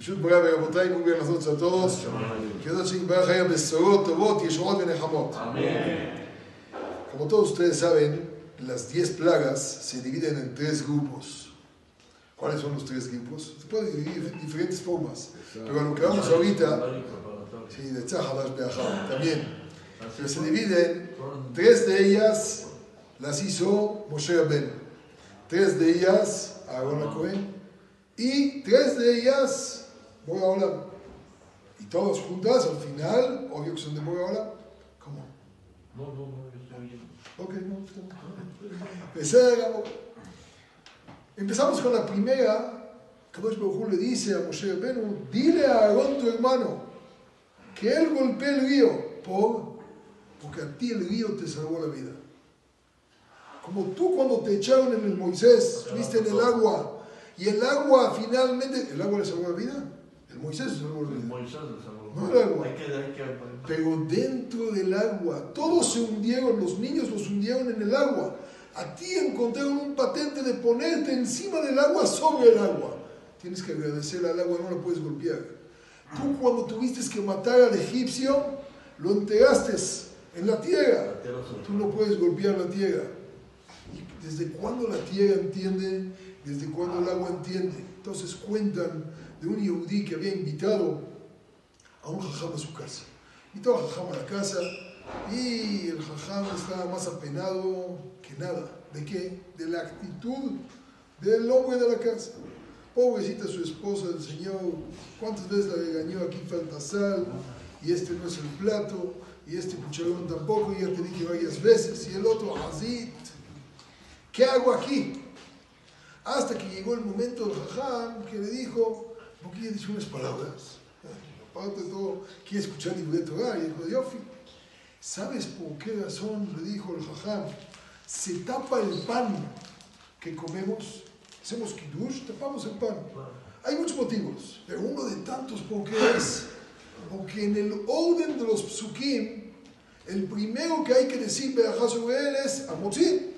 פשוט בורא ורבותיי, muy buenas noches a todos. Que Dios se vaya besorot, tovot, yeshorot, benejamot. Como todos ustedes saben, las 10 plagas se dividen en tres grupos. ¿Cuáles son los tres grupos? Se puede dividir de diferentes formas. Pero lo que vamos ahorita, sí, de Tzahadash Be'achad, también. Pero se dividen, tres de ellas las hizo Moshe Rabben. Tres de ellas, Aaron Cohen. Y tres de ellas, voy a hablar. Y todas juntas, al final, obvio que son de voy a hablar. ¿Cómo? No, no, no, yo estoy oyendo. Ok, no, está bien. Beségamo. Empezamos con la primera. Kadosh Baruj le dice a Moshe Rabbeinu, dile a Aarón tu hermano que él golpee el río por, porque a ti el río te salvó la vida. Como tú cuando te echaron en el Moisés, estuviste en el agua y el agua finalmente, ¿el agua le salvó la vida? El Moisés le salvó la vida. Moisés le salvó. No el agua. Hay que, hay que, Pero dentro del agua, todos se hundieron, los niños los hundieron en el agua. A ti encontraron un patente de ponerte encima del agua sobre el agua. Tienes que agradecer al agua, no la puedes golpear. Tú cuando tuviste que matar al egipcio, lo enterraste en la tierra. Tú no puedes golpear la tierra. ¿Y ¿Desde cuándo la tierra entiende? ¿Desde cuándo el agua entiende? Entonces cuentan de un yehudí que había invitado a un jajam a su casa. Invitó al jajam a la casa y el jajam estaba más apenado que nada. ¿De qué? De la actitud del hombre de la casa. Pobrecita su esposa, el señor, ¿cuántas veces la regañó? Aquí falta sal, y este no es el plato, y este cucharón tampoco, y ya te dije varias veces, y el otro, azit. ¿Qué hago aquí? Hasta que llegó el momento del jajam que le dijo, ¿por qué dice unas palabras? Aparte de todo, quiere escuchar de Torah, y dijo, Yofi, ¿sabes por qué razón? Le dijo el jajam, se tapa el pan que comemos, hacemos kiddush, tapamos el pan. Hay muchos motivos, pero uno de tantos por qué es, porque en el orden de los psukim, el primero que hay que decir sobre él es Amotzi,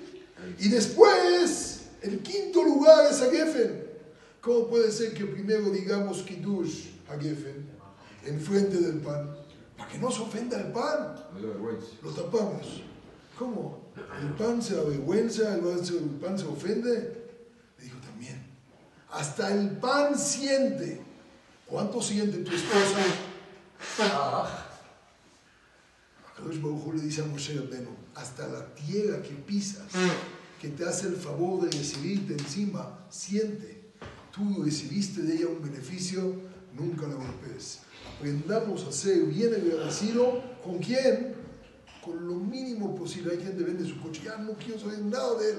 y después, el quinto lugar es a Geffen. ¿Cómo puede ser que primero digamos Kiddush a Geffen, enfrente del pan? Para que no se ofenda el pan, lo tapamos. ¿Cómo? ¿El pan se avergüenza? ¿El pan se, ofende? Le dijo también. Hasta el pan siente. ¿Cuánto siente tu esposa? Baruj Hu le dice a Moshe hasta la tierra que pisas, que te hace el favor de recibirte encima, siente. Tú recibiste de ella un beneficio, nunca la golpees. Aprendamos a ser bien agradecido. ¿Con quién? Con lo mínimo posible. Hay gente que vende su coche, ya no quiero saber nada de él.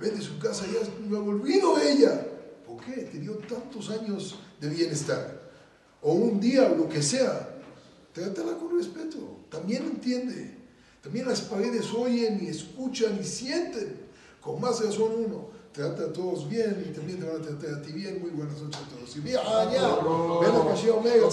Vende su casa, ya me ha olvido de ella. ¿Por qué? Te dio tantos años de bienestar. O un día, lo que sea. Trátala con respeto. También entiende. También las paredes oyen y escuchan y sienten. Con más razón uno. Trata a todos bien y también te van a tratar a ti bien. Muy buenas noches a todos. Y bien, ah, ya. Ven a Omega,